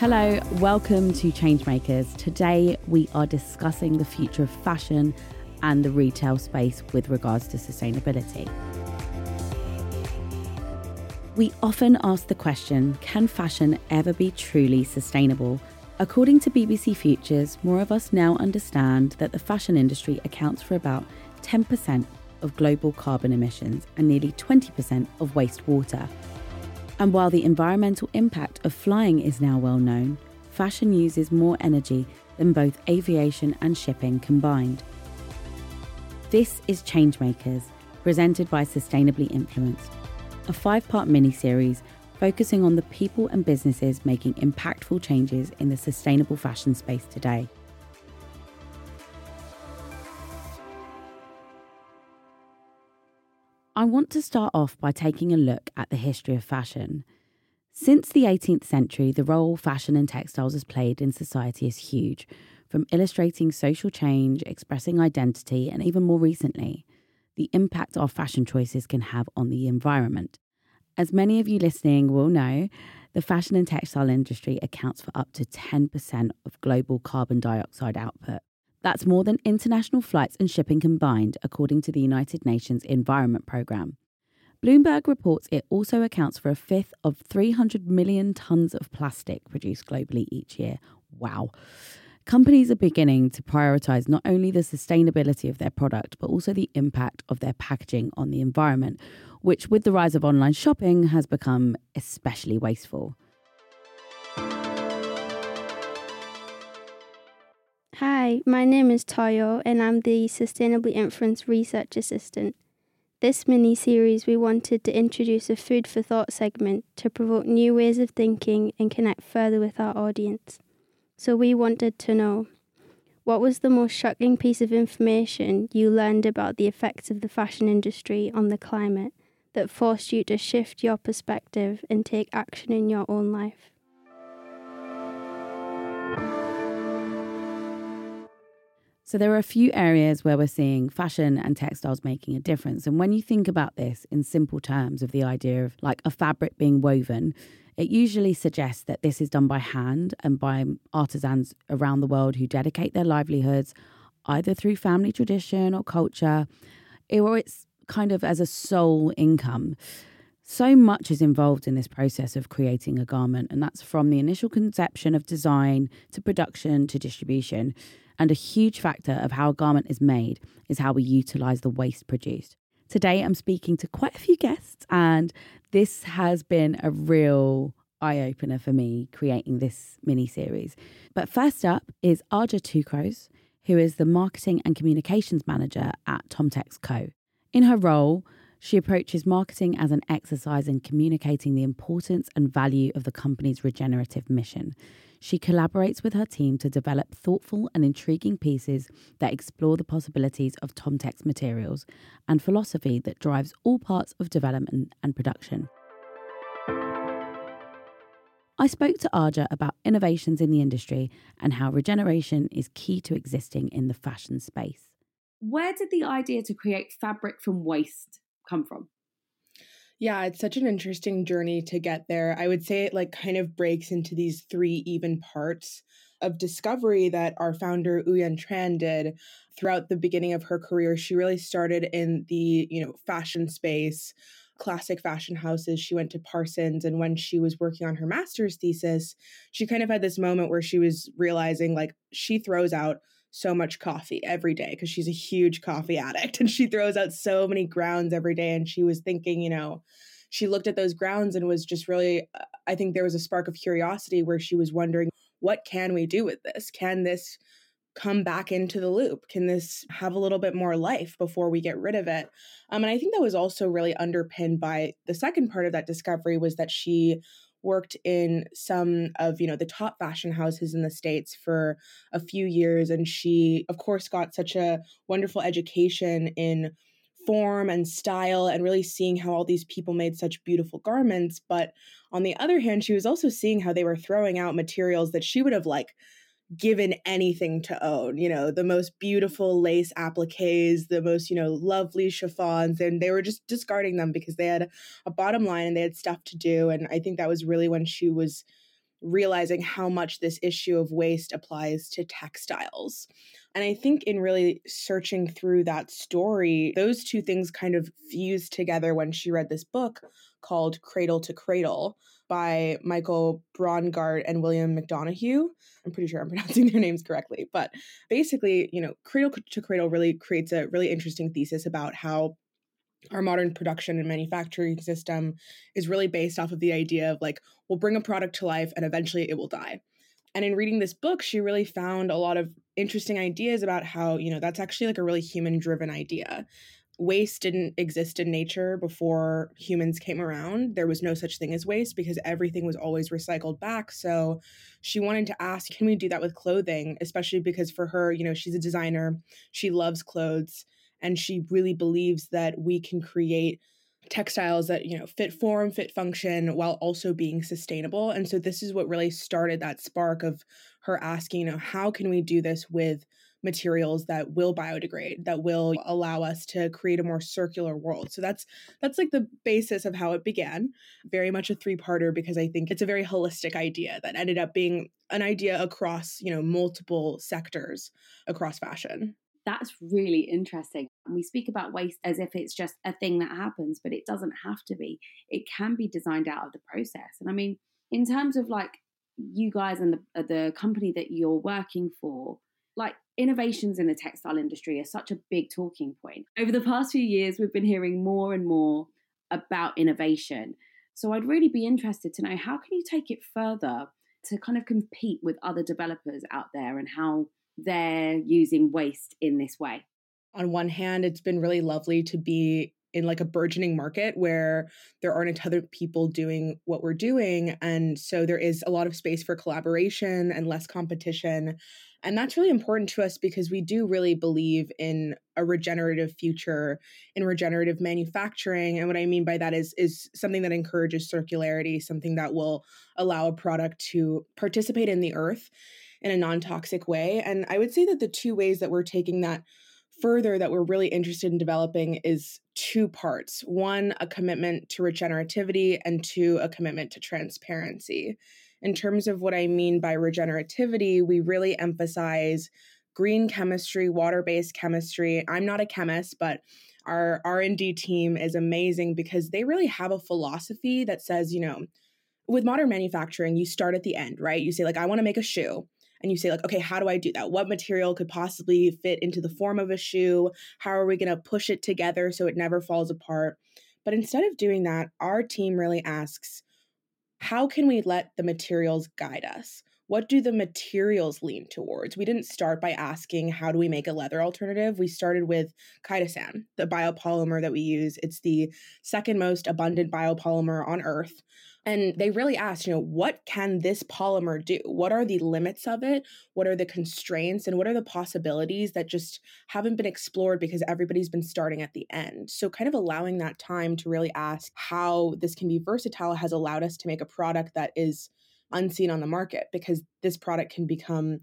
Hello, welcome to Changemakers. Today we are discussing the future of fashion and the retail space with regards to sustainability. We often ask the question can fashion ever be truly sustainable? According to BBC Futures, more of us now understand that the fashion industry accounts for about 10% of global carbon emissions and nearly 20% of wastewater. And while the environmental impact of flying is now well known, fashion uses more energy than both aviation and shipping combined. This is Changemakers, presented by Sustainably Influenced, a five part mini series focusing on the people and businesses making impactful changes in the sustainable fashion space today. I want to start off by taking a look at the history of fashion. Since the 18th century, the role fashion and textiles has played in society is huge, from illustrating social change, expressing identity, and even more recently, the impact our fashion choices can have on the environment. As many of you listening will know, the fashion and textile industry accounts for up to 10% of global carbon dioxide output. That's more than international flights and shipping combined, according to the United Nations Environment Programme. Bloomberg reports it also accounts for a fifth of 300 million tonnes of plastic produced globally each year. Wow. Companies are beginning to prioritise not only the sustainability of their product, but also the impact of their packaging on the environment, which, with the rise of online shopping, has become especially wasteful. Hi, my name is Toyo and I'm the Sustainably Influenced Research Assistant. This mini series, we wanted to introduce a food for thought segment to provoke new ways of thinking and connect further with our audience. So, we wanted to know what was the most shocking piece of information you learned about the effects of the fashion industry on the climate that forced you to shift your perspective and take action in your own life? So there are a few areas where we're seeing fashion and textiles making a difference. And when you think about this in simple terms of the idea of like a fabric being woven, it usually suggests that this is done by hand and by artisans around the world who dedicate their livelihoods either through family tradition or culture, or it's kind of as a sole income. So much is involved in this process of creating a garment, and that's from the initial conception of design to production to distribution. And a huge factor of how a garment is made is how we utilize the waste produced. Today, I'm speaking to quite a few guests, and this has been a real eye opener for me creating this mini series. But first up is Aja Two Crows, who is the marketing and communications manager at TômTex Co. In her role, she approaches marketing as an exercise in communicating the importance and value of the company's regenerative mission. She collaborates with her team to develop thoughtful and intriguing pieces that explore the possibilities of TômTex materials and philosophy that drives all parts of development and production. I spoke to Aja about innovations in the industry and how regeneration is key to existing in the fashion space. Where did the idea to create fabric from waste come from? Yeah, it's such an interesting journey to get there. I would say it like kind of breaks into these three even parts of discovery that our founder Uyen Tran did throughout the beginning of her career. She really started in the, you know, fashion space, classic fashion houses. She went to Parsons and when she was working on her master's thesis, she kind of had this moment where she was realizing like she throws out so much coffee every day because she's a huge coffee addict and she throws out so many grounds every day. And she was thinking, you know, she looked at those grounds and was just really, uh, I think there was a spark of curiosity where she was wondering, what can we do with this? Can this come back into the loop? Can this have a little bit more life before we get rid of it? Um, and I think that was also really underpinned by the second part of that discovery was that she worked in some of you know the top fashion houses in the states for a few years and she of course got such a wonderful education in form and style and really seeing how all these people made such beautiful garments. But on the other hand she was also seeing how they were throwing out materials that she would have like given anything to own, you know, the most beautiful lace appliques, the most, you know, lovely chiffons. And they were just discarding them because they had a bottom line and they had stuff to do. And I think that was really when she was realizing how much this issue of waste applies to textiles. And I think in really searching through that story, those two things kind of fused together when she read this book called Cradle to Cradle by Michael Braungart and William McDonough. I'm pretty sure I'm pronouncing their names correctly. But basically, you know, Cradle to Cradle really creates a really interesting thesis about how our modern production and manufacturing system is really based off of the idea of like, we'll bring a product to life and eventually it will die. And in reading this book, she really found a lot of interesting ideas about how, you know, that's actually like a really human driven idea waste didn't exist in nature before humans came around. There was no such thing as waste because everything was always recycled back. So she wanted to ask, can we do that with clothing? Especially because for her, you know, she's a designer, she loves clothes, and she really believes that we can create textiles that you know fit form fit function while also being sustainable and so this is what really started that spark of her asking you know how can we do this with materials that will biodegrade that will allow us to create a more circular world so that's that's like the basis of how it began very much a three-parter because i think it's a very holistic idea that ended up being an idea across you know multiple sectors across fashion that's really interesting. We speak about waste as if it's just a thing that happens, but it doesn't have to be. It can be designed out of the process. And I mean, in terms of like you guys and the, the company that you're working for, like innovations in the textile industry are such a big talking point. Over the past few years, we've been hearing more and more about innovation. So I'd really be interested to know how can you take it further to kind of compete with other developers out there and how they're using waste in this way? On one hand, it's been really lovely to be in like a burgeoning market where there aren't other people doing what we're doing and so there is a lot of space for collaboration and less competition and that's really important to us because we do really believe in a regenerative future in regenerative manufacturing and what i mean by that is is something that encourages circularity something that will allow a product to participate in the earth in a non-toxic way and i would say that the two ways that we're taking that further that we're really interested in developing is two parts one, a commitment to regenerativity, and two, a commitment to transparency. In terms of what I mean by regenerativity, we really emphasize green chemistry, water-based chemistry. I'm not a chemist, but our R&D team is amazing because they really have a philosophy that says, you know, with modern manufacturing, you start at the end, right? You say like I want to make a shoe and you say like okay how do i do that what material could possibly fit into the form of a shoe how are we going to push it together so it never falls apart but instead of doing that our team really asks how can we let the materials guide us what do the materials lean towards? We didn't start by asking how do we make a leather alternative. We started with chitosan, the biopolymer that we use. It's the second most abundant biopolymer on earth. And they really asked, you know, what can this polymer do? What are the limits of it? What are the constraints? And what are the possibilities that just haven't been explored because everybody's been starting at the end? So, kind of allowing that time to really ask how this can be versatile has allowed us to make a product that is unseen on the market because this product can become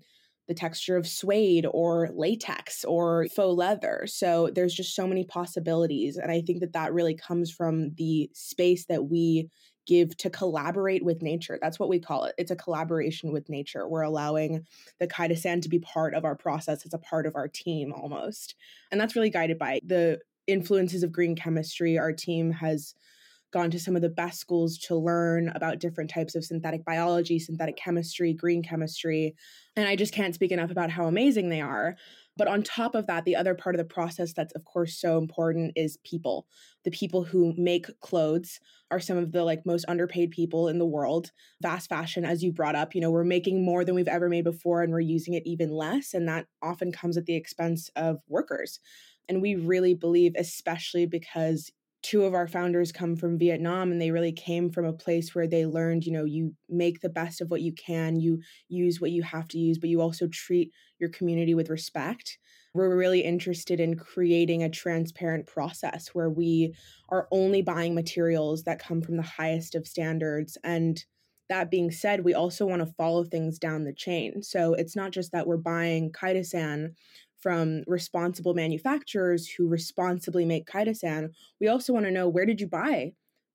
the texture of suede or latex or faux leather. So there's just so many possibilities. And I think that that really comes from the space that we give to collaborate with nature. That's what we call it. It's a collaboration with nature. We're allowing the chitosan to be part of our process. It's a part of our team almost. And that's really guided by the influences of green chemistry. Our team has gone to some of the best schools to learn about different types of synthetic biology, synthetic chemistry, green chemistry. And I just can't speak enough about how amazing they are. But on top of that, the other part of the process that's, of course, so important is people. The people who make clothes are some of the like most underpaid people in the world. Fast fashion, as you brought up, you know, we're making more than we've ever made before and we're using it even less. And that often comes at the expense of workers. And we really believe, especially because two of our founders come from Vietnam and they really came from a place where they learned, you know, you make the best of what you can, you use what you have to use, but you also treat your community with respect. We're really interested in creating a transparent process where we are only buying materials that come from the highest of standards and that being said, we also want to follow things down the chain. So it's not just that we're buying chitosan from responsible manufacturers who responsibly make chitosan, we also want to know where did you buy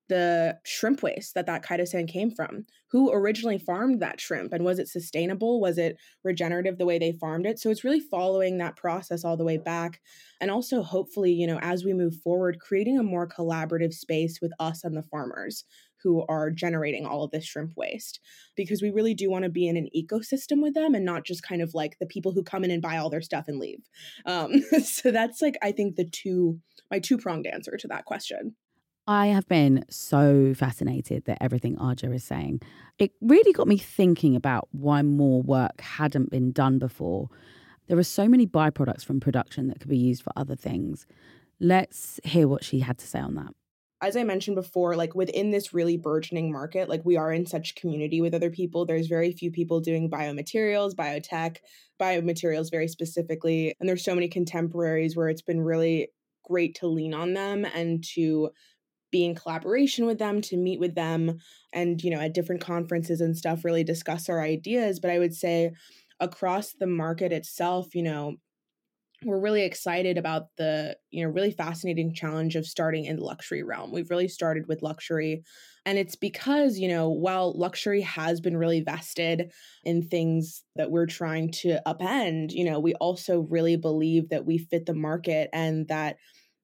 the shrimp waste that that chitosan came from. Who originally farmed that shrimp and was it sustainable? Was it regenerative the way they farmed it? So it's really following that process all the way back. And also, hopefully, you know, as we move forward, creating a more collaborative space with us and the farmers who are generating all of this shrimp waste because we really do want to be in an ecosystem with them and not just kind of like the people who come in and buy all their stuff and leave. Um, so that's like, I think, the two, my two pronged answer to that question. I have been so fascinated that everything Aja is saying. It really got me thinking about why more work hadn't been done before. There are so many byproducts from production that could be used for other things. Let's hear what she had to say on that. As I mentioned before, like within this really burgeoning market, like we are in such community with other people. There's very few people doing biomaterials, biotech, biomaterials very specifically. And there's so many contemporaries where it's been really great to lean on them and to be in collaboration with them, to meet with them, and, you know, at different conferences and stuff, really discuss our ideas. But I would say across the market itself, you know, we're really excited about the you know really fascinating challenge of starting in the luxury realm. We've really started with luxury and it's because you know while luxury has been really vested in things that we're trying to upend you know we also really believe that we fit the market and that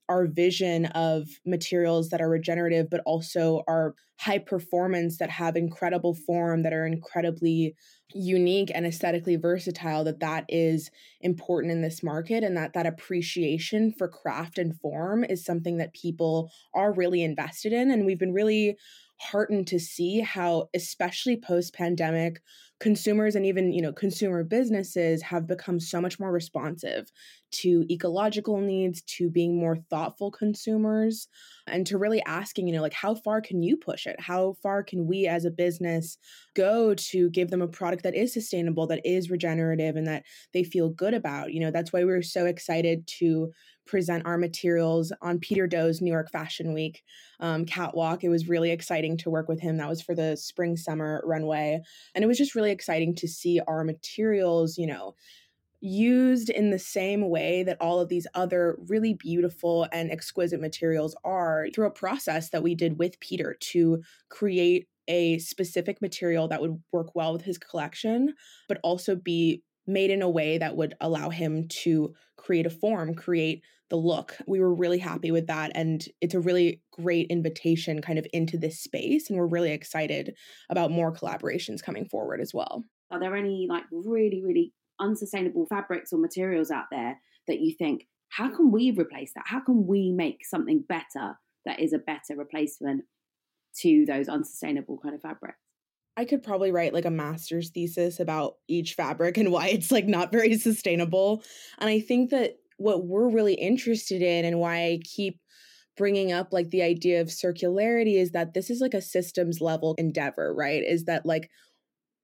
our vision of materials that are regenerative, but also are high performance, that have incredible form, that are incredibly unique and aesthetically versatile that that is important in this market and that that appreciation for craft and form is something that people are really invested in. And we've been really heartened to see how especially post pandemic consumers and even you know consumer businesses have become so much more responsive to ecological needs to being more thoughtful consumers and to really asking you know like how far can you push it? How far can we as a business go to give them a product that is sustainable that is regenerative and that they feel good about? You know that's why we we're so excited to present our materials on Peter Do's New York Fashion Week um, catwalk. It was really exciting to work with him. That was for the spring summer runway. And it was just really exciting to see our materials, you know, used in the same way that all of these other really beautiful and exquisite materials are through a process that we did with Peter to create a specific material that would work well with his collection, but also be made in a way that would allow him to create a form, create the look. We were really happy with that. And it's a really great invitation kind of into this space. And we're really excited about more collaborations coming forward as well. Are there any like really, really unsustainable fabrics or materials out there that you think, how can we replace that? How can we make something better that is a better replacement to those unsustainable kind of fabrics? I could probably write like a master's thesis about each fabric and why it's like not very sustainable. And I think that what we're really interested in and why I keep bringing up like the idea of circularity is that this is like a systems level endeavor, right? Is that like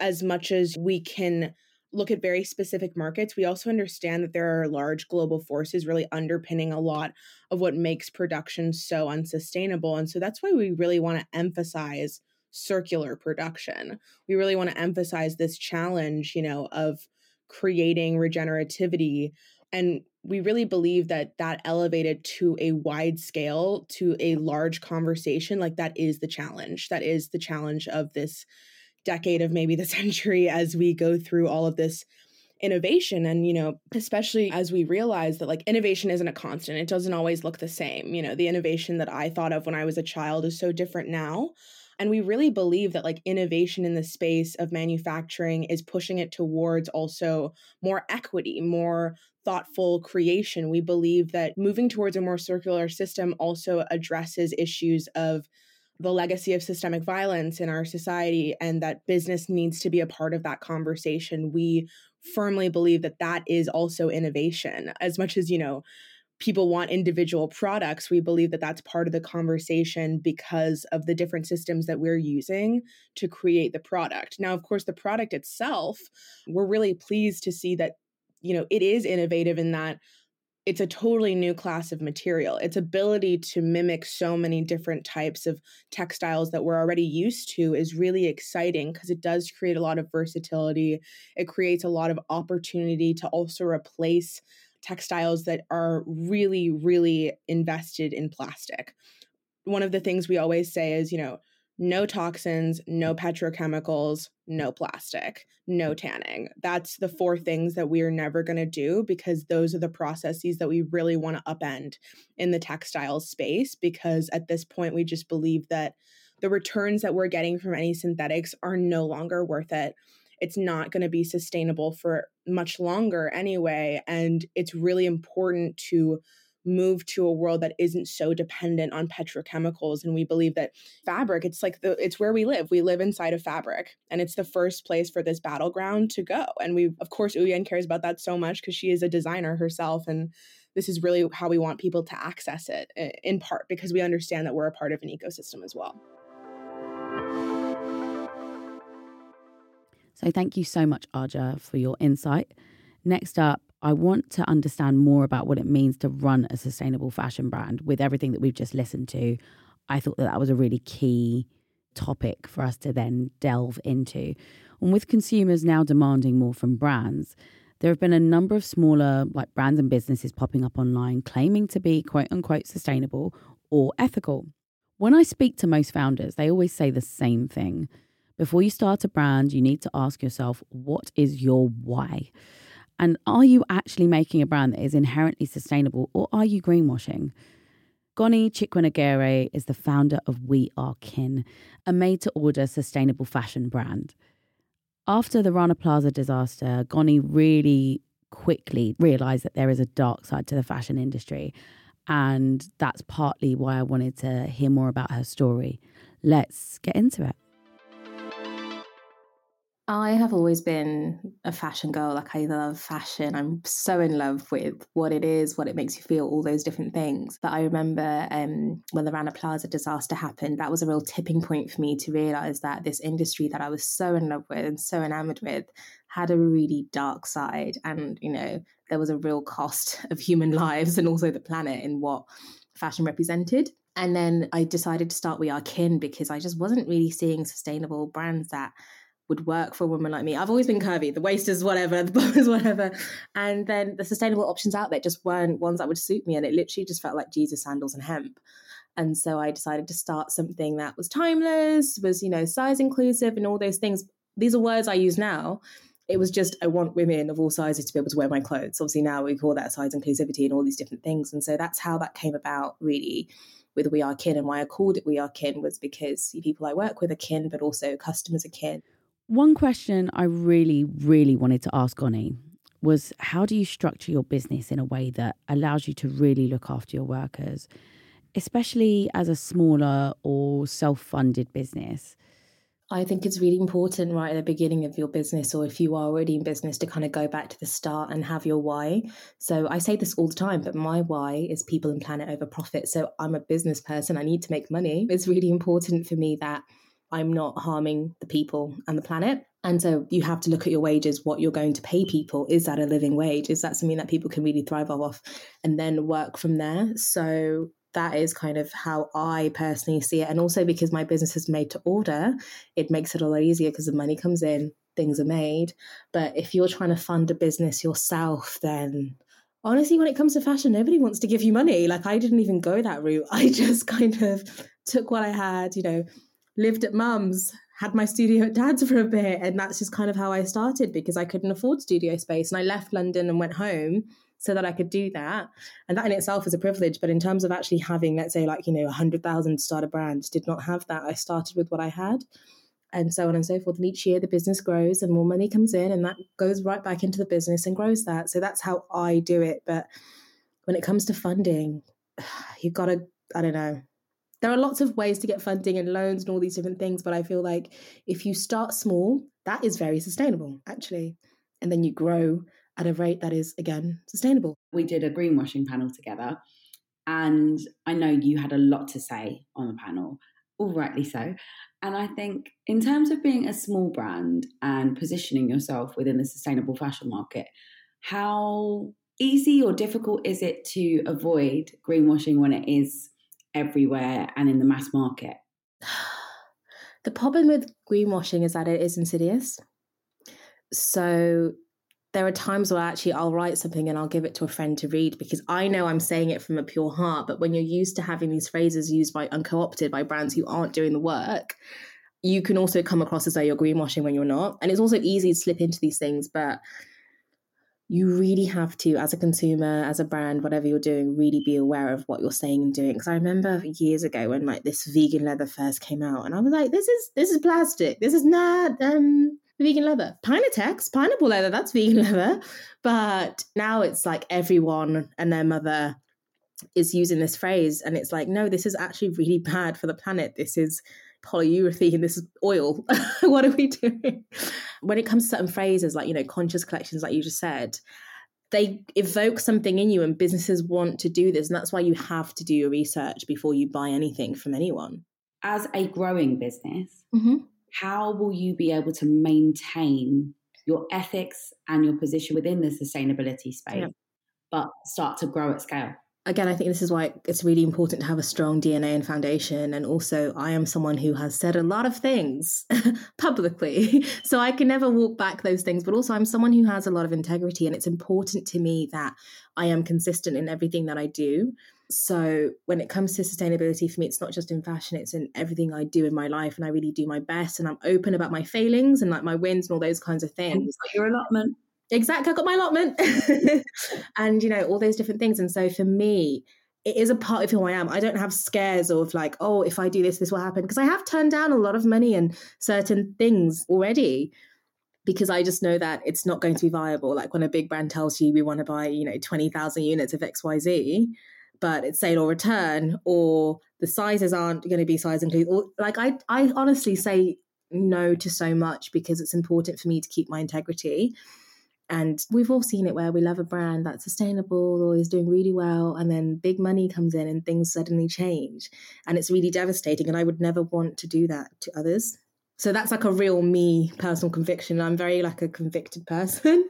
as much as we can look at very specific markets, we also understand that there are large global forces really underpinning a lot of what makes production so unsustainable. And so that's why we really want to emphasize circular production. We really want to emphasize this challenge, you know, of creating regenerativity and we really believe that that elevated to a wide scale to a large conversation like that is the challenge. That is the challenge of this decade of maybe the century as we go through all of this innovation. And you know especially as we realize that like innovation isn't a constant. It doesn't always look the same. You know the innovation that i thought of when i was a child is so different now and we really believe that like innovation in the space of manufacturing is pushing it towards also more equity, more thoughtful creation. We believe that moving towards a more circular system also addresses issues of the legacy of systemic violence in our society and that business needs to be a part of that conversation. We firmly believe that that is also innovation as much as, you know, people want individual products, we believe that that's part of the conversation because of the different systems that we're using to create the product. Now, of course, the product itself, we're really pleased to see that, you know, it is innovative in that it's a totally new class of material. Its ability to mimic so many different types of textiles that we're already used to is really exciting because it does create a lot of versatility. It creates a lot of opportunity to also replace textiles that are really, really invested in plastic. one of the things we always say is, you know, no toxins, no petrochemicals, no plastic, no tanning. That's the four things that we are never going to do because those are the processes that we really want to upend in the textile space. Because at this point, we just believe that the returns that we're getting from any synthetics are no longer worth it. It's not going to be sustainable for much longer anyway. And it's really important to move to a world that isn't so dependent on petrochemicals and we believe that fabric it's like the it's where we live we live inside of fabric and it's the first place for this battleground to go and we of course Uyen cares about that so much because she is a designer herself and this is really how we want people to access it in part because we understand that we're a part of an ecosystem as well so thank you so much Aja for your insight next up I want to understand more about what it means to run a sustainable fashion brand with everything that we've just listened to. I thought that that was a really key topic for us to then delve into. And with consumers now demanding more from brands, there have been a number of smaller like brands and businesses popping up online claiming to be quote unquote sustainable or ethical. When I speak to most founders, they always say the same thing. Before you start a brand, you need to ask yourself, what is your why? And are you actually making a brand that is inherently sustainable or are you greenwashing? Ngoni Chikwenengere is the founder of We Are Kin, a made to order sustainable fashion brand. After the Rana Plaza disaster, Goni really quickly realized that there is a dark side to the fashion industry. And that's partly why I wanted to hear more about her story. Let's get into it. I have always been a fashion girl. Like, I love fashion. I'm so in love with what it is, what it makes you feel, all those different things. But I remember um, when the Rana Plaza disaster happened, that was a real tipping point for me to realize that this industry that I was so in love with and so enamored with had a really dark side. And, you know, there was a real cost of human lives and also the planet in what fashion represented. And then I decided to start We Are Kin because I just wasn't really seeing sustainable brands that would work for a woman like me. I've always been curvy. The waist is whatever, the bum is whatever. And then the sustainable options out there just weren't ones that would suit me. And it literally just felt like Jesus sandals and hemp. And so I decided to start something that was timeless, was, you know, size inclusive and all those things. These are words I use now. It was just, I want women of all sizes to be able to wear my clothes. Obviously, now we call that size inclusivity and all these different things. And so that's how that came about, really with We Are Kin. And why I called it We Are Kin was because people I work with are kin, but also customers are kin. One question I really, really wanted to ask Ngoni was how do you structure your business in a way that allows you to really look after your workers, especially as a smaller or self funded business? I think it's really important right at the beginning of your business, or if you are already in business, to kind of go back to the start and have your why. So I say this all the time, but my why is people and planet over profit. So I'm a business person, I need to make money. It's really important for me that I'm not harming the people and the planet. And so you have to look at your wages, what you're going to pay people. Is that a living wage? Is that something that people can really thrive off and then work from there? So that is kind of how I personally see it. And also because my business is made to order, it makes it a lot easier because the money comes in, things are made. But if you're trying to fund a business yourself, then honestly, when it comes to fashion, nobody wants to give you money. Like I didn't even go that route. I just kind of took what I had, you know, lived at mum's, had my studio at dad's for a bit. And that's just kind of how I started because I couldn't afford studio space. And I left London and went home so that I could do that. And that in itself is a privilege. But in terms of actually having, let's say, like, you know, 100,000 to start a brand, did not have that. I started with what I had and so on and so forth. And each year the business grows and more money comes in and that goes right back into the business and grows that. So that's how I do it. But when it comes to funding, you've got to, I don't know, there are lots of ways to get funding and loans and all these different things, but I feel like if you start small, that is very sustainable, actually. And then you grow at a rate that is, again, sustainable. We did a greenwashing panel together, and I know you had a lot to say on the panel, all rightly so. And I think, in terms of being a small brand and positioning yourself within the sustainable fashion market, how easy or difficult is it to avoid greenwashing when it is everywhere and in the mass market? The problem with greenwashing is that it is insidious. So there are times where actually I'll write something and I'll give it to a friend to read because I know I'm saying it from a pure heart. But when you're used to having these phrases used by unco-opted by brands who aren't doing the work, you can also come across as though you're greenwashing when you're not. And it's also easy to slip into these things, but you really have to, as a consumer, as a brand, whatever you're doing, really be aware of what you're saying and doing. Because I remember years ago when like this vegan leather first came out, and I was like, "This is this is plastic. This is not um vegan leather. Pinatex, pineapple leather, that's vegan leather. But now it's like everyone and their mother is using this phrase. And it's like, no, this is actually really bad for the planet. This is polyurethane, this is oil. what are we doing? When it comes to certain phrases, like, you know, conscious collections, like you just said, they evoke something in you, and businesses want to do this. And that's why you have to do your research before you buy anything from anyone. As a growing business, mm-hmm how will you be able to maintain your ethics and your position within the sustainability space, yeah. but start to grow at scale? Again, I think this is why it's really important to have a strong DNA and foundation. And also, I am someone who has said a lot of things publicly. So I can never walk back those things. But also, I'm someone who has a lot of integrity. And it's important to me that I am consistent in everything that I do. So when it comes to sustainability for me, it's not just in fashion, it's in everything I do in my life. And I really do my best and I'm open about my failings and like my wins and all those kinds of things. Your allotment. Exactly. I got my allotment. and, you know, all those different things. And so for me, it is a part of who I am. I don't have scares of like, oh, if I do this, this will happen. Because I have turned down a lot of money and certain things already because I just know that it's not going to be viable. Like when a big brand tells you we want to buy, you know, 20,000 units of XYZ, but it's sale or return, or the sizes aren't going to be size include. Or like I, I honestly say no to so much because it's important for me to keep my integrity. And we've all seen it where we love a brand that's sustainable or is doing really well, and then big money comes in and things suddenly change. And it's really devastating. And I would never want to do that to others. So that's like a real me personal conviction. I'm very like a convicted person.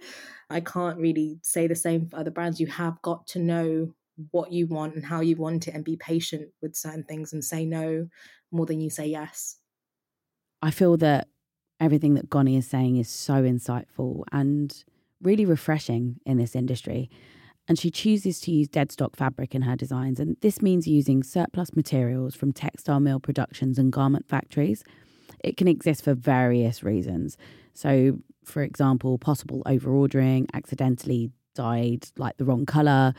I can't really say the same for other brands. You have got to know what you want and how you want it and be patient with certain things and say no more than you say yes. I feel that everything that Ngoni is saying is so insightful and really refreshing in this industry. And she chooses to use dead stock fabric in her designs. And this means using surplus materials from textile mill productions and garment factories. It can exist for various reasons. So, for example, possible overordering, accidentally dyed like the wrong color,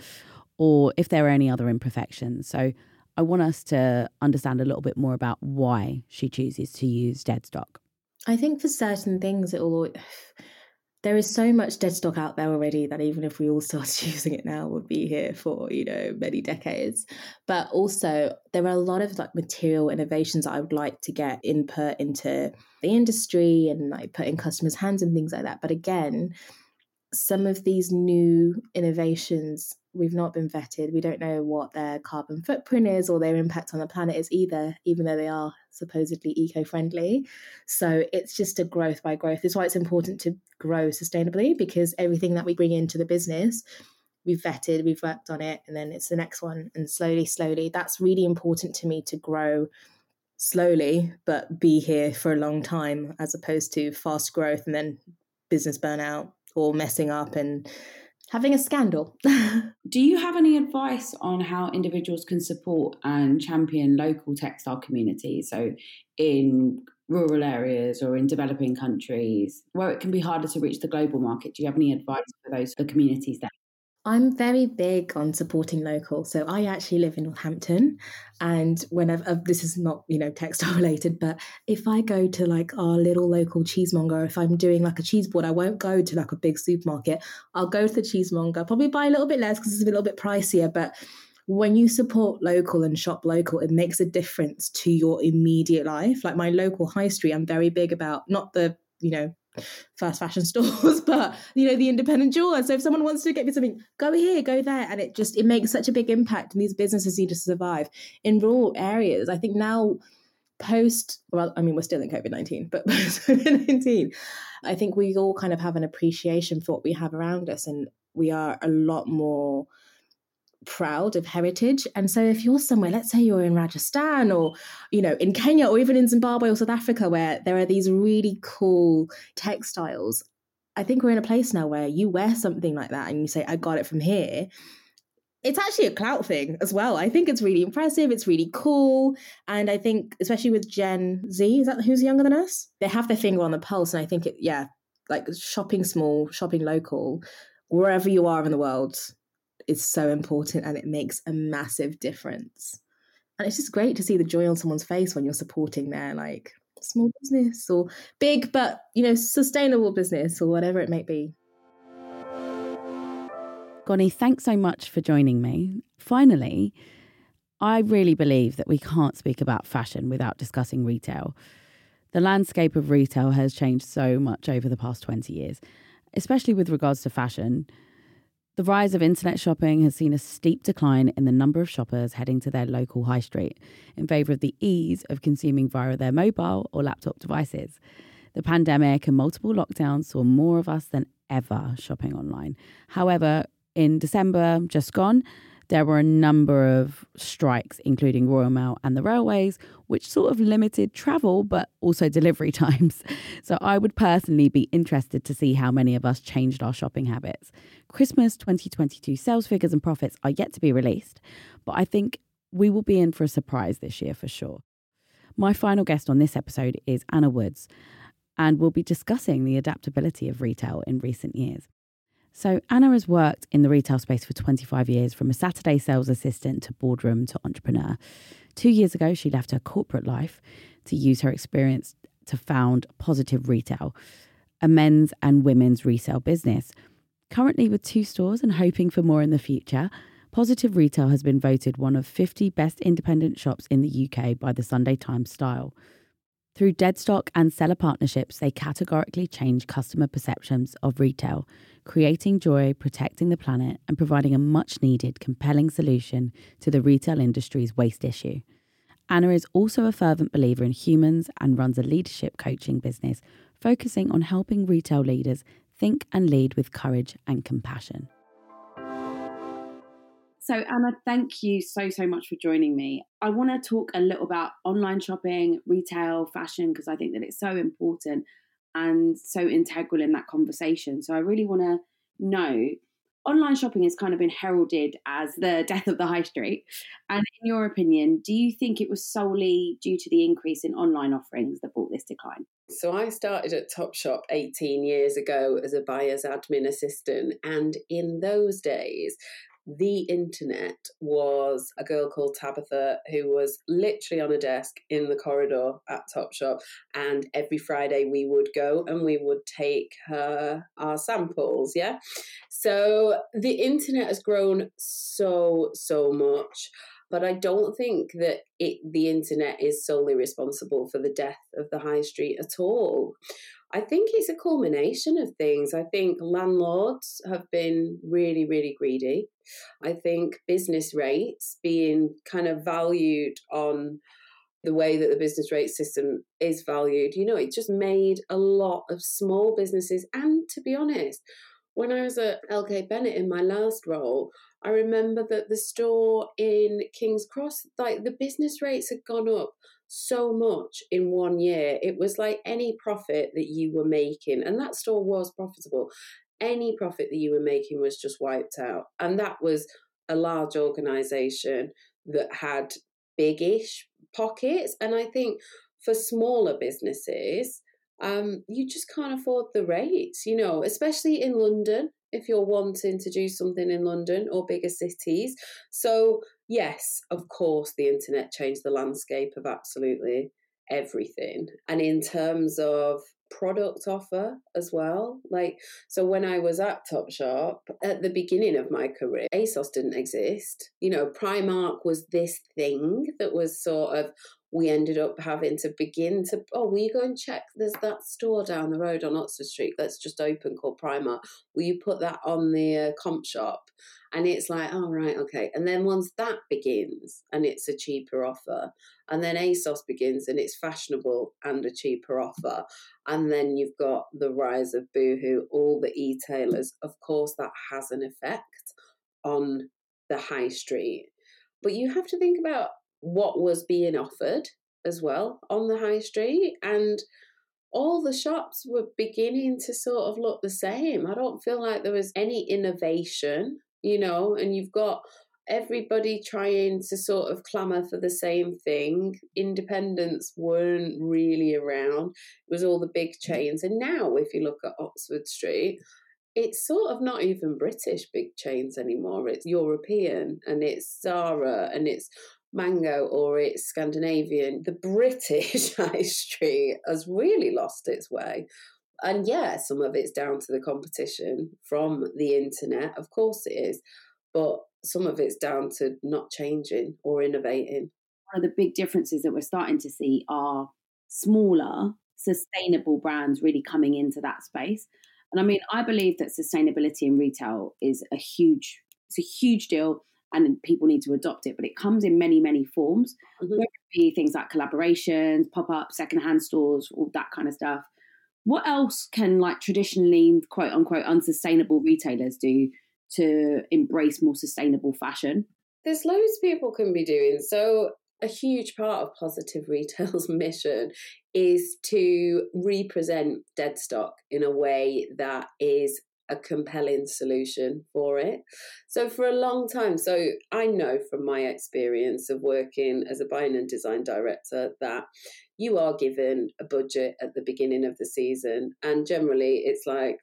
or if there are any other imperfections. So I want us to understand a little bit more about why she chooses to use dead stock. I think for certain things, it will. There is so much dead stock out there already that even if we all started using it now, would be here for you know many decades. But also, there are a lot of like material innovations that I would like to get input into the industry and like put in customers' hands and things like that. But again, some of these new innovations we've not been vetted. We don't know what their carbon footprint is or their impact on the planet is either, even though they are supposedly eco friendly. So it's just a growth by growth. That's why it's important to grow sustainably because everything that we bring into the business, we've vetted, we've worked on it, and then it's the next one. And slowly, slowly, that's really important to me to grow slowly, but be here for a long time as opposed to fast growth and then business burnout or messing up and having a scandal. Do you have any advice on how individuals can support and champion local textile communities? So, in rural areas or in developing countries where it can be harder to reach the global market, do you have any advice for those for communities there? I'm very big on supporting local. So I actually live in Northampton, and whenever uh, this is not you know textile related, but if I go to like our little local cheesemonger, if I'm doing like a cheese board, I won't go to like a big supermarket. I'll go to the cheesemonger, probably buy a little bit less because it's a little bit pricier, but when you support local and shop local, it makes a difference to your immediate life. Like my local high street, I'm very big about not the you know fast fashion stores, but you know, the independent jeweler. So if someone wants to get me something, go here, go there. And it just it makes such a big impact and these businesses need to survive. In rural areas, I think now post well, I mean we're still in COVID-19, but post COVID-19, I think we all kind of have an appreciation for what we have around us and we are a lot more proud of heritage. And so if you're somewhere, let's say you're in Rajasthan or, you know, in Kenya or even in Zimbabwe or South Africa, where there are these really cool textiles, I think we're in a place now where you wear something like that and you say, I got it from here. It's actually a clout thing as well. I think it's really impressive. It's really cool. And I think, especially with Gen Z, is that who's younger than us? They have their finger on the pulse. And I think, it, yeah, like shopping small, shopping local, wherever you are in the world is so important and it makes a massive difference. And it's just great to see the joy on someone's face when you're supporting their like small business or big but you know sustainable business or whatever it may be. Ngoni, thanks so much for joining me. Finally, I really believe that we can't speak about fashion without discussing retail. The landscape of retail has changed so much over the past 20 years, especially with regards to fashion. The rise of internet shopping has seen a steep decline in the number of shoppers heading to their local high street in favour of the ease of consuming via their mobile or laptop devices. The pandemic and multiple lockdowns saw more of us than ever shopping online. However, in December, just gone, there were a number of strikes, including Royal Mail and the railways, which sort of limited travel but also delivery times. So I would personally be interested to see how many of us changed our shopping habits. Christmas 2022 sales figures and profits are yet to be released, but I think we will be in for a surprise this year for sure. My final guest on this episode is Anna Woods, and we'll be discussing the adaptability of retail in recent years. So, Anna has worked in the retail space for 25 years, from a Saturday sales assistant to boardroom to entrepreneur. Two years ago, she left her corporate life to use her experience to found Positive Retail, a men's and women's resale business. Currently, with two stores and hoping for more in the future, Positive Retail has been voted one of 50 best independent shops in the UK by the Sunday Times Style. Through deadstock and seller partnerships, they categorically change customer perceptions of retail, creating joy, protecting the planet, and providing a much needed, compelling solution to the retail industry's waste issue. Anna is also a fervent believer in humans and runs a leadership coaching business focusing on helping retail leaders think and lead with courage and compassion. So, Anna, thank you so, so much for joining me. I want to talk a little about online shopping, retail, fashion, because I think that it's so important and so integral in that conversation. So, I really want to know online shopping has kind of been heralded as the death of the high street. And in your opinion, do you think it was solely due to the increase in online offerings that brought this decline? So I started at Topshop 18 years ago as a buyer's admin assistant. And in those days, the internet was a girl called Tabitha who was literally on a desk in the corridor at Topshop. And every Friday we would go and we would take her our samples. Yeah. So the internet has grown so, so much. But I don't think that it, the internet is solely responsible for the death of the high street at all. I think it's a culmination of things. I think landlords have been really, really greedy. I think business rates being kind of valued on the way that the business rate system is valued, you know, it just made a lot of small businesses. And to be honest, when I was at LK Bennett in my last role, I remember that the store in King's Cross, like the business rates had gone up so much in one year. It was like any profit that you were making, and that store was profitable. Any profit that you were making was just wiped out. And that was a large organization that had big-ish pockets. And I think for smaller businesses, um, you just can't afford the rates, you know, especially in London if you're wanting to do something in London or bigger cities. So yes, of course, the internet changed the landscape of absolutely everything. And in terms of product offer as well. Like, so when I was at Topshop at the beginning of my career, ASOS didn't exist. You know, Primark was this thing that was sort of, we ended up having to begin to, oh, will you go and check? There's that store down the road on Oxford Street that's just open called Primark. Will you put that on the uh, comp shop? and it's like oh right okay and then once that begins and it's a cheaper offer and then asos begins and it's fashionable and a cheaper offer and then you've got the rise of boohoo all the e-tailers of course that has an effect on the high street but you have to think about what was being offered as well on the high street and all the shops were beginning to sort of look the same. I don't feel like there was any innovation, you know, and you've got everybody trying to sort of clamour for the same thing. Independents weren't really around. It was all the big chains. And now, if you look at Oxford Street, it's sort of not even British big chains anymore. It's European and it's Zara and it's Mango or it's Scandinavian. The British street has really lost its way. And yeah, some of it's down to the competition from the internet. Of course it is. But some of it's down to not changing or innovating. One of the big differences that we're starting to see are smaller, sustainable brands really coming into that space. And I mean, I believe that sustainability in retail is a huge, it's a huge deal and people need to adopt it, but it comes in many, many forms. Mm-hmm. Be things like collaborations, pop-up, secondhand stores, all that kind of stuff. What else can like traditionally quote unquote unsustainable retailers do to embrace more sustainable fashion? There's loads people can be doing. So a huge part of positive retail's mission is to represent dead stock in a way that is a compelling solution for it. So, for a long time, so I know from my experience of working as a buying and design director that you are given a budget at the beginning of the season, and generally it's like,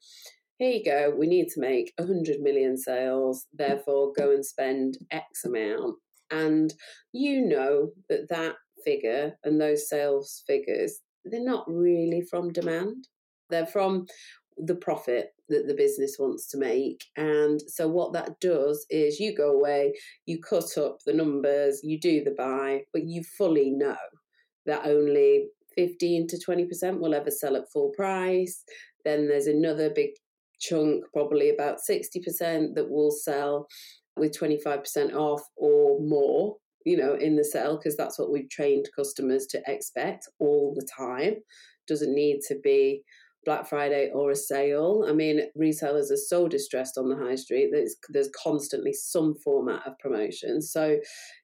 here you go, we need to make 100 million sales, therefore go and spend X amount. And you know that that figure and those sales figures, they're not really from demand. They're from the profit that the business wants to make. And so, what that does is you go away, you cut up the numbers, you do the buy, but you fully know that only 15 to 20% will ever sell at full price. Then there's another big chunk, probably about 60%, that will sell with 25% off or more, you know, in the sale, because that's what we've trained customers to expect all the time. Doesn't need to be Black Friday or a sale. I mean, retailers are so distressed on the high street that there's constantly some format of promotion. So,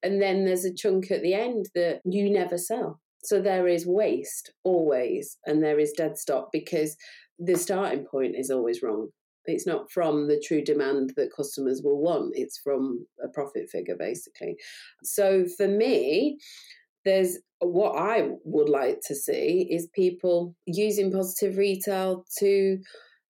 and then there's a chunk at the end that you never sell. So there is waste always, and there is dead stock because the starting point is always wrong. It's not from the true demand that customers will want, it's from a profit figure, basically. So for me, there's what I would like to see is people using positive retail to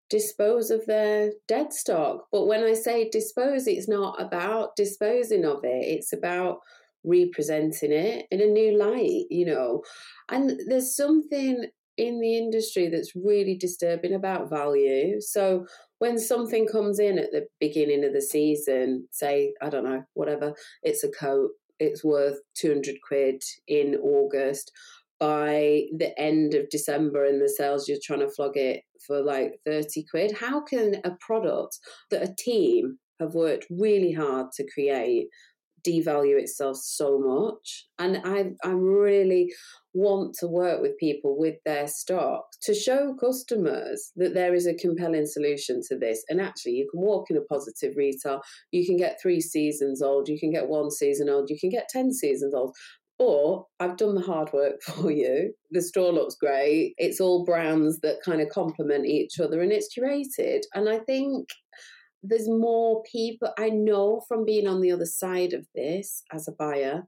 dispose of their dead stock. But when I say dispose, it's not about disposing of it, it's about representing it in a new light, you know. And there's something in the industry that's really disturbing about value. So when something comes in at the beginning of the season, say, I don't know, whatever, it's a coat, it's worth 200 quid in August. By the end of December in the sales, you're trying to flog it for like 30 quid. How can a product that a team have worked really hard to create devalue itself so much. And I, I really want to work with people with their stock to show customers that there is a compelling solution to this. And actually, you can walk in a positive retail, you can get three seasons old, you can get one season old, you can get 10 seasons old. Or I've done the hard work for you. The store looks great. It's all brands that kind of complement each other and it's curated. And I think there's more people I know from being on the other side of this as a buyer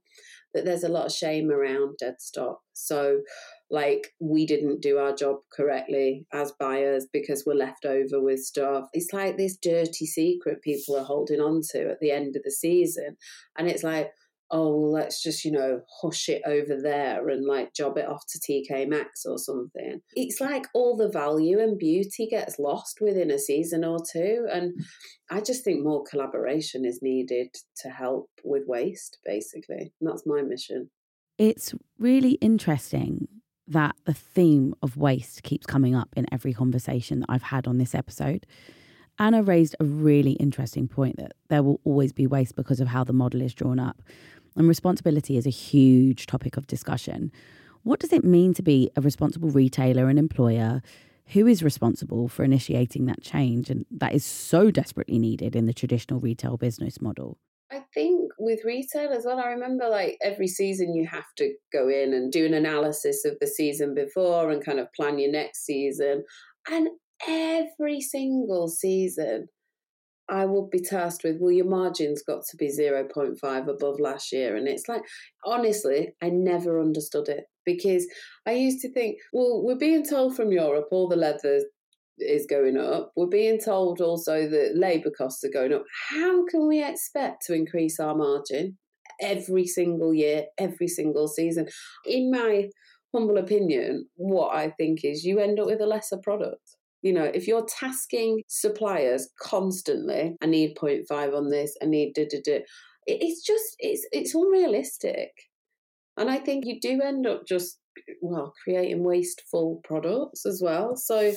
that there's a lot of shame around dead stock. So, like, we didn't do our job correctly as buyers because we're left over with stuff. It's like this dirty secret people are holding on to at the end of the season. And it's like, oh, well, let's just, you know, hush it over there and like job it off to TK Maxx or something. It's like all the value and beauty gets lost within a season or two. And I just think more collaboration is needed to help with waste, basically. And that's my mission. It's really interesting that the theme of waste keeps coming up in every conversation that I've had on this episode. Anna raised a really interesting point that there will always be waste because of how the model is drawn up. And responsibility is a huge topic of discussion. What does it mean to be a responsible retailer and employer? Who is responsible for initiating that change? And that is so desperately needed in the traditional retail business model. I think with retail as well. I remember like every season you have to go in and do an analysis of the season before and kind of plan your next season. And every single season, I would be tasked with, well, your margin's got to be 0.5 above last year. And it's like, honestly, I never understood it because I used to think, well, we're being told from Europe all the leather is going up. We're being told also that labour costs are going up. How can we expect to increase our margin every single year, every single season? In my humble opinion, what I think is you end up with a lesser product. You know, if you're tasking suppliers constantly, I need 0.5 on this, I need da da da, it's just it's it's unrealistic. And I think you do end up just well creating wasteful products as well. So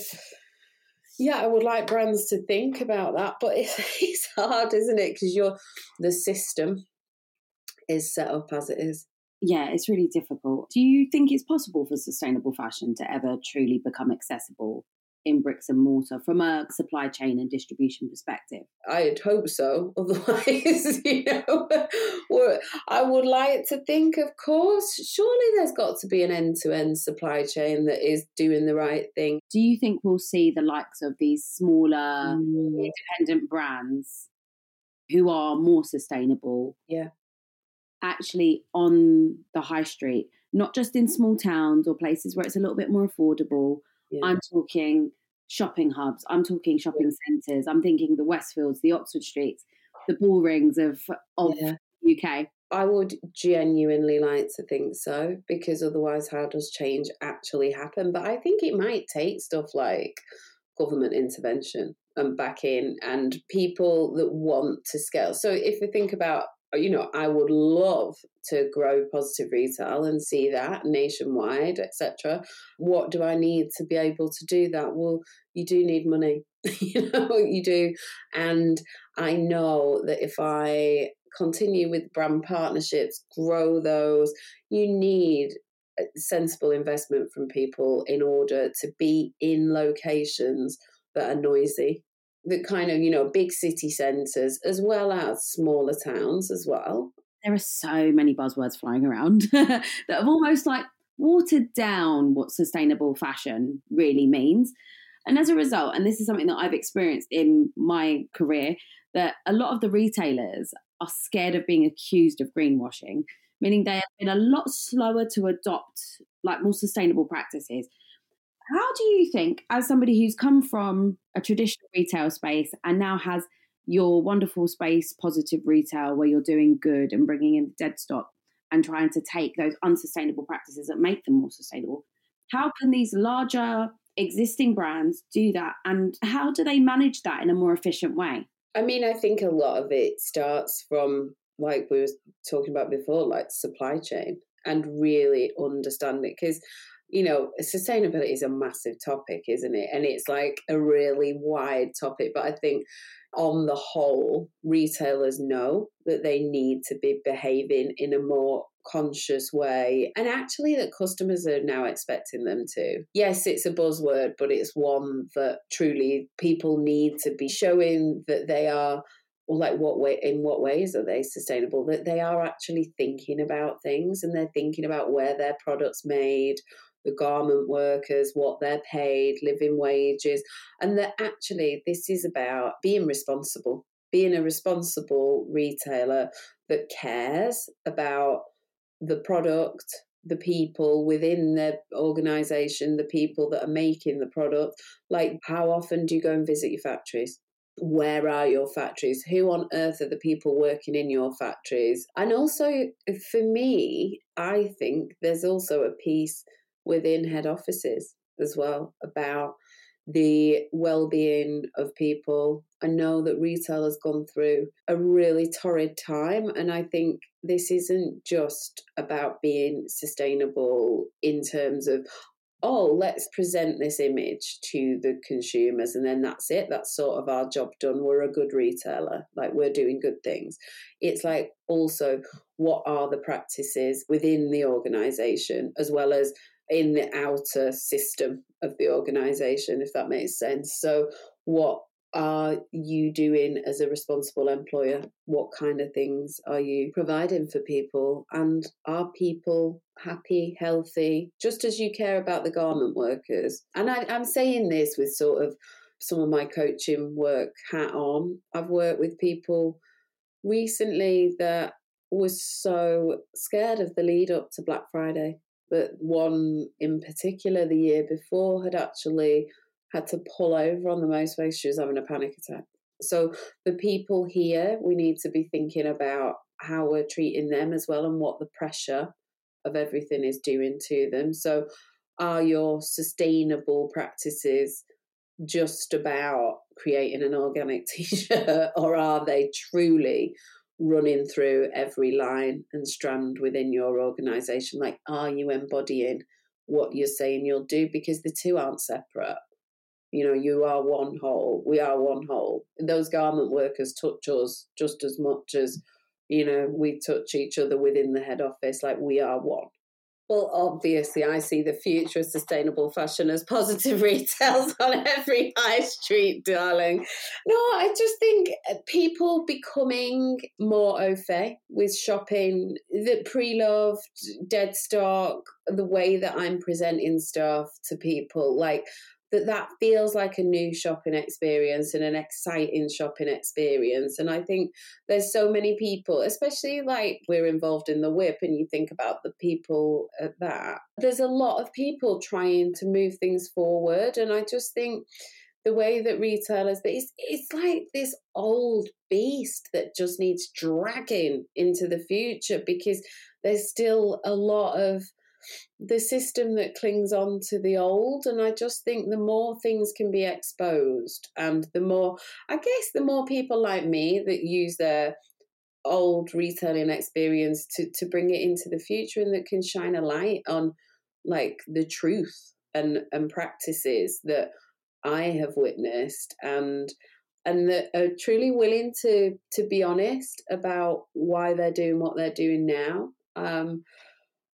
yeah, I would like brands to think about that, but it's, it's hard, isn't it? Because you're the system is set up as it is. Yeah, it's really difficult. Do you think it's possible for sustainable fashion to ever truly become accessible in bricks and mortar from a supply chain and distribution perspective? I'd hope so. Otherwise, you know, I would like to think, of course, surely there's got to be an end to end supply chain that is doing the right thing. Do you think we'll see the likes of these smaller mm. independent brands who are more sustainable? Yeah. Actually, on the high street, not just in small towns or places where it's a little bit more affordable, yeah. I'm talking shopping hubs. I'm talking shopping yeah. centres. I'm thinking the Westfields, the Oxford Streets, the Bullrings of of yeah. UK. I would genuinely like to think so because otherwise, how does change actually happen? But I think it might take stuff like government intervention and back in and people that want to scale. So if we think about Uh, you know, I would love to grow positive retail and see that nationwide, etc. What do I need to be able to do that? Well, you do need money, you know, you do. And I know that if I continue with brand partnerships, grow those, you need uh, sensible investment from people in order to be in locations that are noisy the kind of you know big city centres as well as smaller towns as well. There are so many buzzwords flying around that have almost like watered down what sustainable fashion really means. And as a result and this is something that i've experienced in my career that a lot of the retailers are scared of being accused of greenwashing meaning they have been a lot slower to adopt like more sustainable practices how do you think, as somebody who's come from a traditional retail space and now has your wonderful space, positive retail, where you're doing good and bringing in the dead stock and trying to take those unsustainable practices and make them more sustainable, how can these larger existing brands do that? And how do they manage that in a more efficient way? I mean, I think a lot of it starts from, like we were talking about before, like supply chain and really understand it. Because you know, sustainability is a massive topic, isn't it? And it's like a really wide topic. But I think on the whole, retailers know that they need to be behaving in a more conscious way and actually that customers are now expecting them to. Yes, it's a buzzword, but it's one that truly people need to be showing that they are or like what way in what ways are they sustainable that they are actually thinking about things and they're thinking about where their products made the garment workers, what they're paid, living wages, and that actually this is about being responsible, being a responsible retailer that cares about the product, the people within the organization, the people that are making the product. Like, how often do you go and visit your factories? Where are your factories? Who on earth are the people working in your factories? And also, for me, I think there's also a piece within head offices as well about the well-being of people. I know that retail has gone through a really torrid time and I think this isn't just about being sustainable in terms of oh, let's present this image to the consumers and then that's it. That's sort of our job done. We're a good retailer, like we're doing good things. It's like also what are the practices within the organization as well as in the outer system of the organization, if that makes sense. So, what are you doing as a responsible employer? What kind of things are you providing for people? And are people happy, healthy, just as you care about the garment workers? And I, I'm saying this with sort of some of my coaching work hat on. I've worked with people recently that was so scared of the lead up to Black Friday. But one in particular, the year before, had actually had to pull over on the motorway. She was having a panic attack. So the people here, we need to be thinking about how we're treating them as well and what the pressure of everything is doing to them. So are your sustainable practices just about creating an organic t-shirt or are they truly running through every line and strand within your organization like are you embodying what you're saying you'll do because the two aren't separate you know, you are one whole. We are one whole. Those garment workers touch us just as much as, you know, we touch each other within the head office. Like we are one. Well, obviously, I see the future of sustainable fashion as positive retails on every high street, darling. No, I just think uh, people becoming more au fait with shopping, the pre loved, dead stock, the way that I'm presenting stuff to people. Like, that that feels like a new shopping experience and an exciting shopping experience. And i think there's so many people especially like we're involved in the whip and you think about the people at that there's a lot of people trying to move things forward. And i just think the way that retailers it's, it's like this old beast that just needs dragging into the future because there's still a lot of the system that clings on to the old. And I just think the more things can be exposed, and the more, I guess, the more people like me that use their old retailing experience to, to bring it into the future and that can shine a light on like the truth and, and practices that I have witnessed and and that are truly willing to to be honest about why they're doing what they're doing now. Um,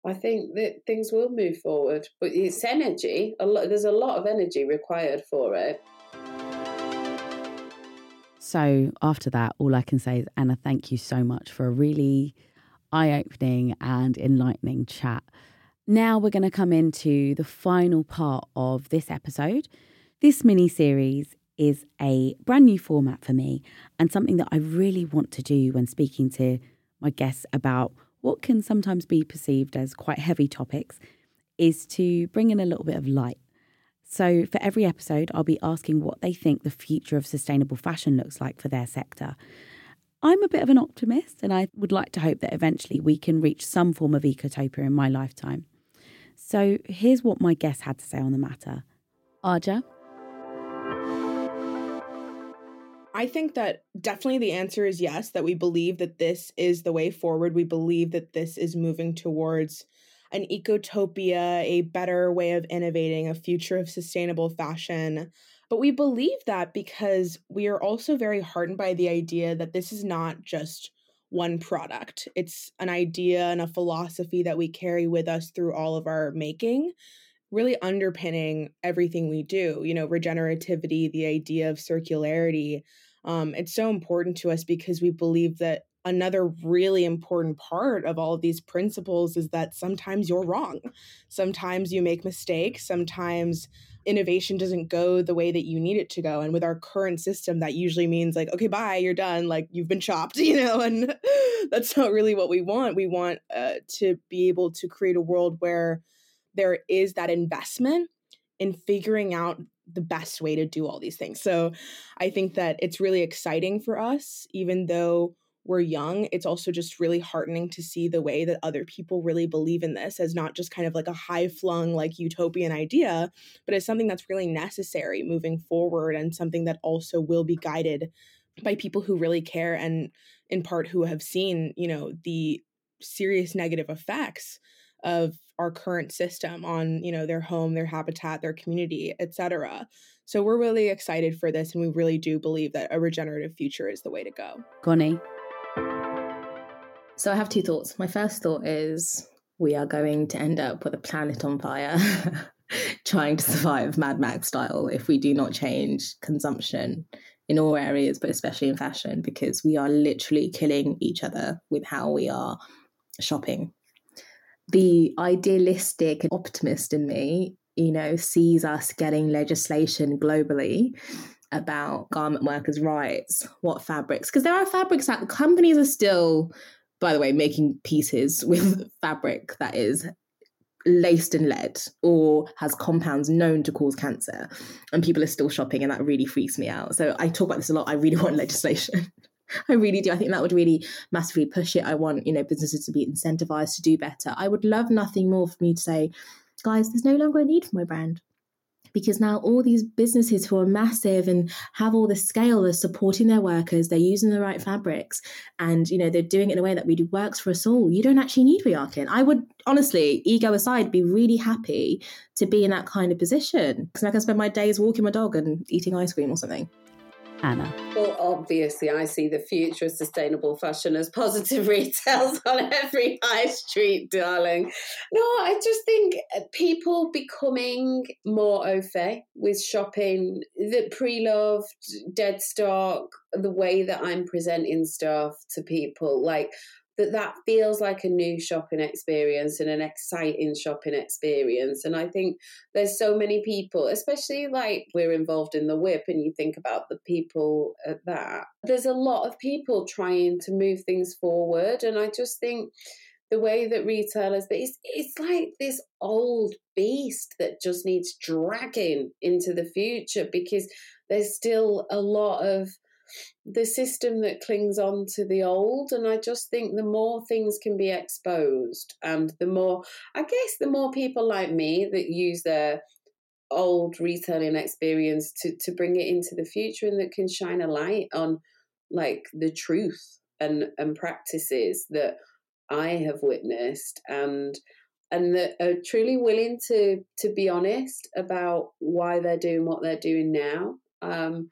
I think that things will move forward, but it's energy. A lot, there's a lot of energy required for it. So after that, all I can say is Anna, thank you so much for a really eye-opening and enlightening chat. Now we're going to come into the final part of this episode. This mini series is a brand new format for me and something that I really want to do when speaking to my guests about what can sometimes be perceived as quite heavy topics is to bring in a little bit of light. So, for every episode, I'll be asking what they think the future of sustainable fashion looks like for their sector. I'm a bit of an optimist, and I would like to hope that eventually we can reach some form of ecotopia in my lifetime. So, here's what my guest had to say on the matter. Aja, I think that definitely the answer is yes, that we believe that this is the way forward. We believe that this is moving towards an ecotopia, a better way of innovating, a future of sustainable fashion. But we believe that because we are also very heartened by the idea that this is not just one product. It's an idea and a philosophy that we carry with us through all of our making, really underpinning everything we do. You know, regenerativity, the idea of circularity, um, it's so important to us because we believe that another really important part of all of these principles is that sometimes you're wrong. Sometimes you make mistakes. Sometimes innovation doesn't go the way that you need it to go. And with our current system, that usually means like, okay, bye, you're done. Like you've been chopped, you know, and that's not really what we want. We want uh, to be able to create a world where there is that investment in figuring out the best way to do all these things. So I think that it's really exciting for us, even though we're young. It's also just really heartening to see the way that other people really believe in this as not just kind of like a high flung, like utopian idea, but as something that's really necessary moving forward and something that also will be guided by people who really care and in part who have seen, you know, the serious negative effects of our current system on you know their home their habitat their community etc so we're really excited for this and we really do believe that a regenerative future is the way to go. Ngoni? So i have two thoughts. My first thought is we are going to end up with a planet on fire trying to survive mad max style if we do not change consumption in all areas, but especially in fashion, because we are literally killing each other with how we are shopping. The idealistic optimist in me, you know, sees us getting legislation globally about garment workers' rights, what fabrics, because there are fabrics that companies are still, by the way, making pieces with fabric that is laced in lead or has compounds known to cause cancer and people are still shopping and that really freaks me out. So i talk about this a lot. I really want legislation i really do. I think that would really massively push it. I want you know businesses to be incentivized to do better. I would love nothing more for me to say guys there's no longer a need for my brand. Because now all these businesses who are massive and have all the scale are supporting their workers they're using the right fabrics and you know they're doing it in a way that really works for us all. You don't actually need We Are Kin. I would honestly ego aside be really happy to be in that kind of position. Because i can spend my days walking my dog and eating ice cream or something Anna? Well, obviously, I see the future of sustainable fashion as positive retails on every high street, darling. No, I just think uh, people becoming more au fait with shopping, the pre loved, dead stock, the way that I'm presenting stuff to people. Like, that that feels like a new shopping experience and an exciting shopping experience. And i think there's so many people especially like we're involved in the whip and you think about the people at that there's a lot of people trying to move things forward. And i just think the way that retailers but it's it's like this old beast that just needs dragging into the future because there's still a lot of the system that clings on to the old. And I just think the more things can be exposed, and the more, I guess, the more people like me that use their old retailing experience to, to bring it into the future and that can shine a light on like the truth and, and practices that I have witnessed and and that are truly willing to to be honest about why they're doing what they're doing now. Um,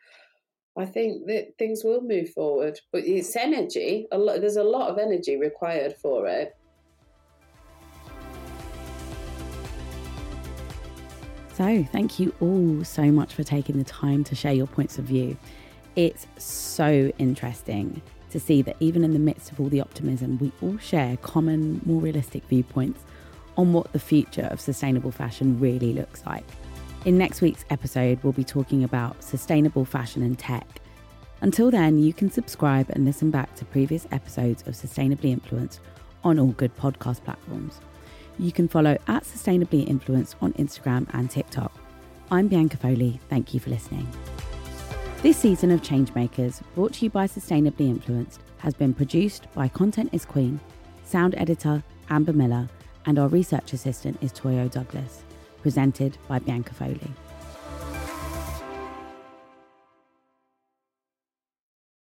I think that things will move forward, but it's energy. A lot, there's a lot of energy required for it. So, thank you all so much for taking the time to share your points of view. It's so interesting to see that even in the midst of all the optimism, we all share common, more realistic viewpoints on what the future of sustainable fashion really looks like. In next week's episode, we'll be talking about sustainable fashion and tech. Until then, you can subscribe and listen back to previous episodes of Sustainably Influenced on all good podcast platforms. You can follow at Sustainably Influenced on Instagram and TikTok. I'm Bianca Foley. Thank you for listening. This season of Changemakers, brought to you by Sustainably Influenced, has been produced by Content is Queen, sound editor Amber Miller, and our research assistant is Toyo Douglas presented by Bianca Foley.